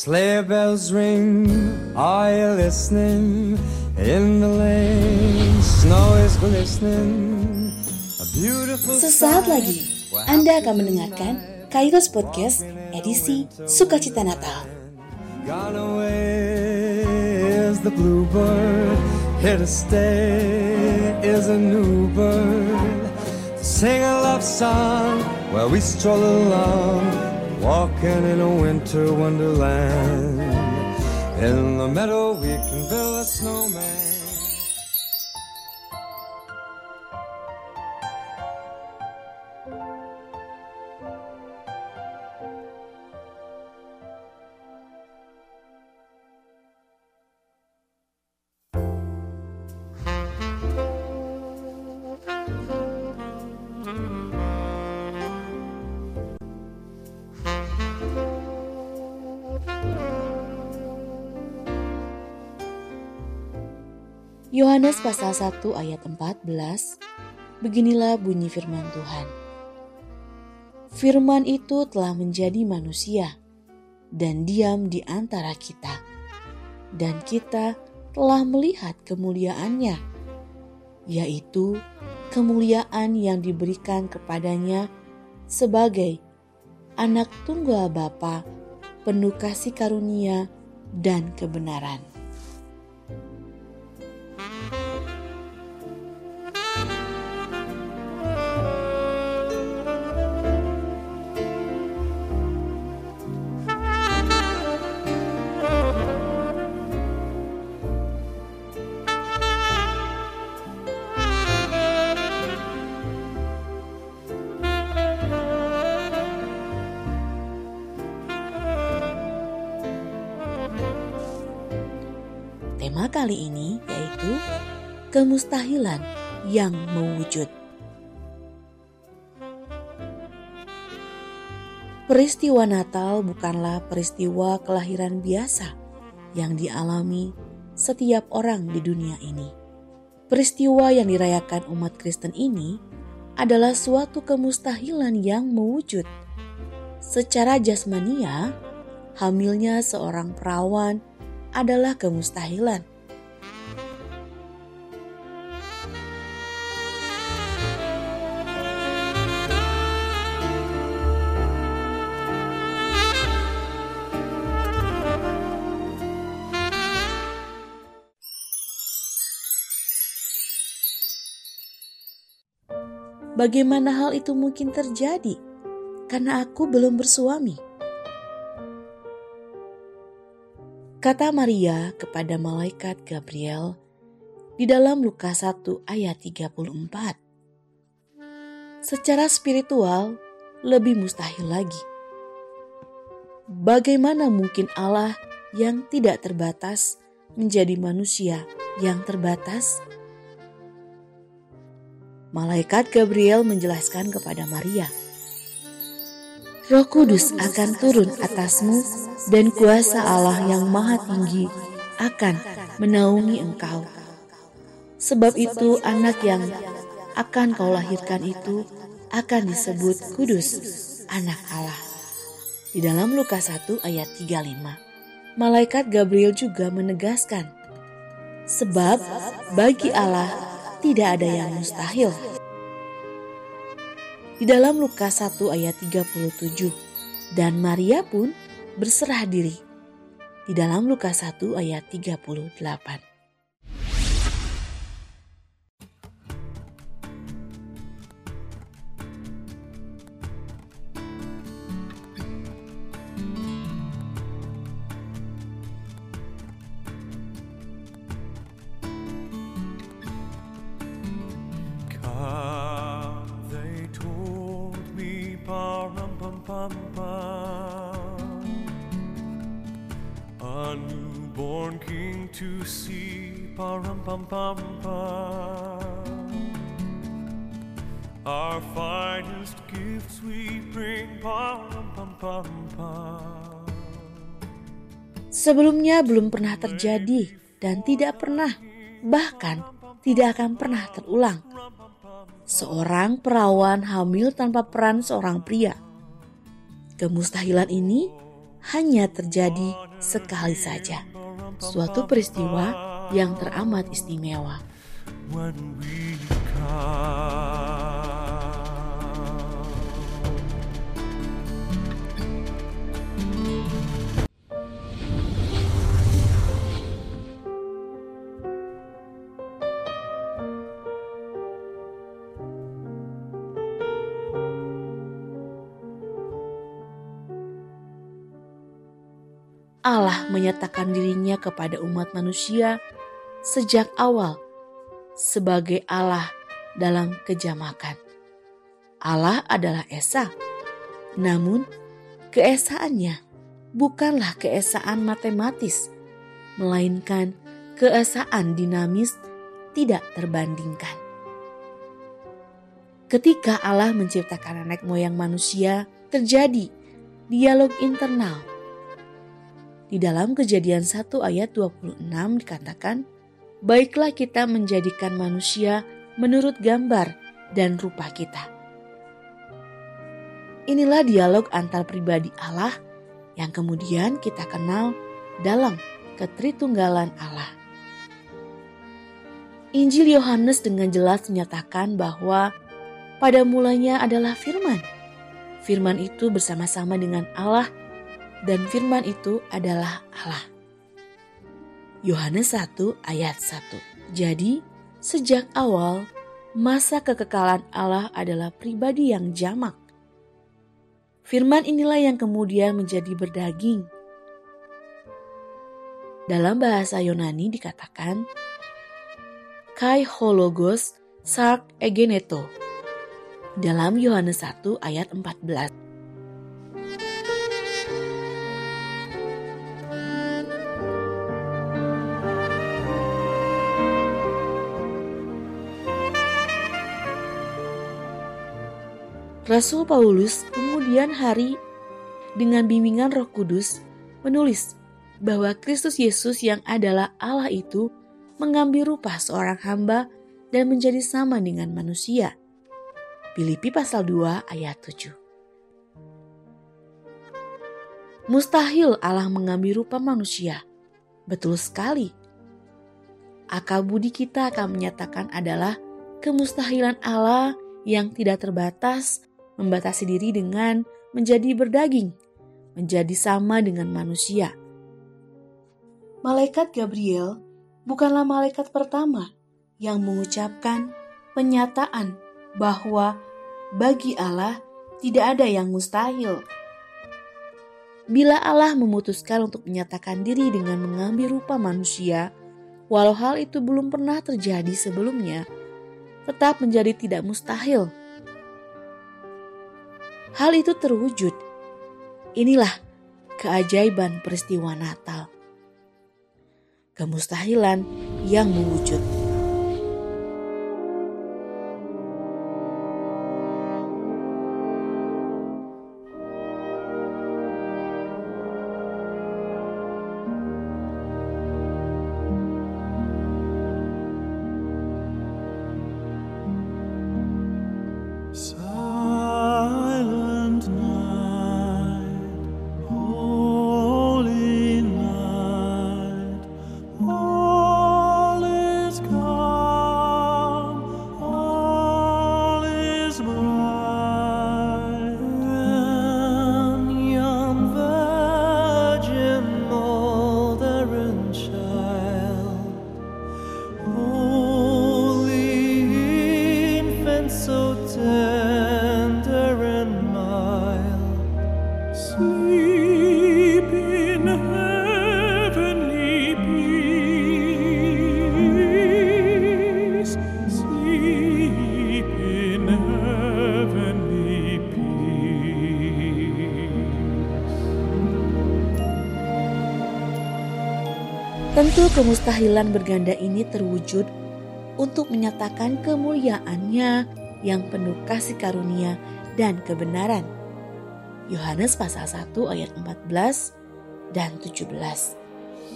Sleigh bells ring, are you listening? In the lane, snow is glistening. A beautiful Sesaat lagi, Anda akan mendengarkan Kairos Podcast edisi Sukacita Natal. Gone away is the bluebird. Here to stay is a new bird. Sing a love song while we stroll along, walking in a winter wonderland. In the meadow we can build a snowman. Yohanes pasal 1 ayat 14, beginilah bunyi firman Tuhan. Firman itu telah menjadi manusia dan diam di antara kita. Dan kita telah melihat kemuliaannya, yaitu kemuliaan yang diberikan kepadanya sebagai anak tunggal Bapa, penuh kasih karunia dan kebenaran. Kali ini yaitu kemustahilan yang mewujud. Peristiwa Natal bukanlah peristiwa kelahiran biasa yang dialami setiap orang di dunia ini. Peristiwa yang dirayakan umat Kristen ini adalah suatu kemustahilan yang mewujud. Secara jasmania, hamilnya seorang perawan adalah kemustahilan. Bagaimana hal itu mungkin terjadi? Karena aku belum bersuami. Kata Maria kepada malaikat Gabriel di dalam Lukas 1 ayat 34. Secara spiritual lebih mustahil lagi. Bagaimana mungkin Allah yang tidak terbatas menjadi manusia yang terbatas? Malaikat Gabriel menjelaskan kepada Maria, Roh Kudus akan turun atasmu dan kuasa Allah yang maha tinggi akan menaungi engkau. Sebab itu anak yang akan kau lahirkan itu akan disebut kudus, anak Allah. Di dalam Lukas 1 ayat 35, Malaikat Gabriel juga menegaskan, Sebab bagi Allah tidak ada yang mustahil. Di dalam Lukas 1 ayat 37, dan Maria pun berserah diri. Di dalam Lukas 1 ayat 38. King to see, pam. Our finest gifts we bring, pam. Sebelumnya belum pernah terjadi dan tidak pernah, bahkan tidak akan pernah terulang. Seorang perawan hamil tanpa peran seorang pria. Kemustahilan ini hanya terjadi sekali saja. Suatu peristiwa yang teramat istimewa. Allah menyatakan dirinya kepada umat manusia sejak awal sebagai Allah dalam kejamakan. Allah adalah Esa, namun keesaannya bukanlah keesaan matematis, melainkan keesaan dinamis tidak terbandingkan. Ketika Allah menciptakan nenek moyang manusia, terjadi dialog internal di dalam kejadian 1 ayat 26 dikatakan, Baiklah kita menjadikan manusia menurut gambar dan rupa kita. Inilah dialog antar pribadi Allah yang kemudian kita kenal dalam ketritunggalan Allah. Injil Yohanes dengan jelas menyatakan bahwa pada mulanya adalah firman. Firman itu bersama-sama dengan Allah dan firman itu adalah Allah. Yohanes 1 ayat 1. Jadi, sejak awal masa kekekalan Allah adalah pribadi yang jamak. Firman inilah yang kemudian menjadi berdaging. Dalam bahasa Yunani dikatakan kai hologos sark egeneto. Dalam Yohanes 1 ayat 14. Rasul Paulus kemudian hari dengan bimbingan Roh Kudus menulis bahwa Kristus Yesus yang adalah Allah itu mengambil rupa seorang hamba dan menjadi sama dengan manusia. Filipi pasal 2 ayat 7. Mustahil Allah mengambil rupa manusia. Betul sekali. Akal budi kita akan menyatakan adalah kemustahilan Allah yang tidak terbatas membatasi diri dengan menjadi berdaging, menjadi sama dengan manusia. Malaikat Gabriel bukanlah malaikat pertama yang mengucapkan penyataan bahwa bagi Allah tidak ada yang mustahil. Bila Allah memutuskan untuk menyatakan diri dengan mengambil rupa manusia, walau hal itu belum pernah terjadi sebelumnya, tetap menjadi tidak mustahil hal itu terwujud. Inilah keajaiban peristiwa Natal. Kemustahilan yang mewujud. Tentu kemustahilan berganda ini terwujud untuk menyatakan kemuliaannya yang penuh kasih karunia dan kebenaran. Yohanes pasal 1 ayat 14 dan 17.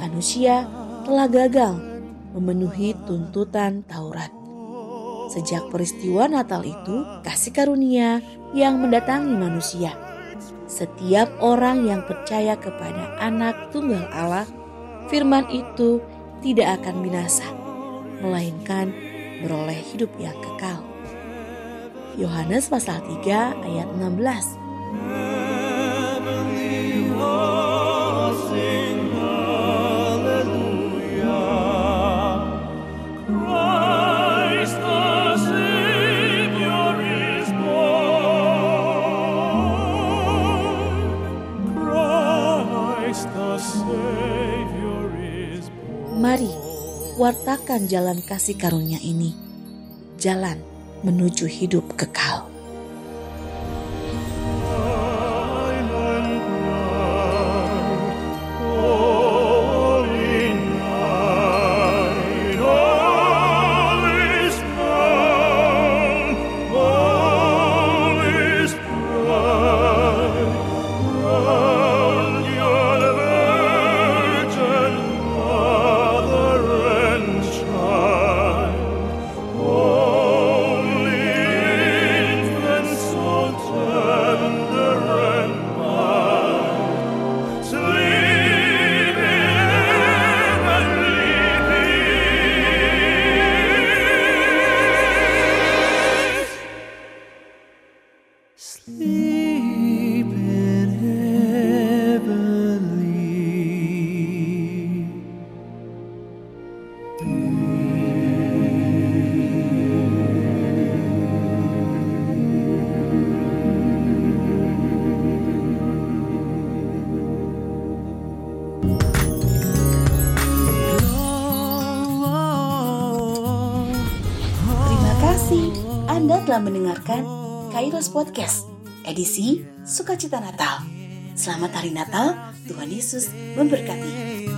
Manusia telah gagal memenuhi tuntutan Taurat. Sejak peristiwa Natal itu, kasih karunia yang mendatangi manusia. Setiap orang yang percaya kepada anak tunggal Allah, firman itu tidak akan binasa, melainkan beroleh hidup yang kekal. Yohanes pasal 3 ayat 16 wartakan jalan kasih karunia ini, jalan menuju hidup kekal. telah mendengarkan Kairos Podcast edisi Sukacita Natal. Selamat Hari Natal, Tuhan Yesus memberkati.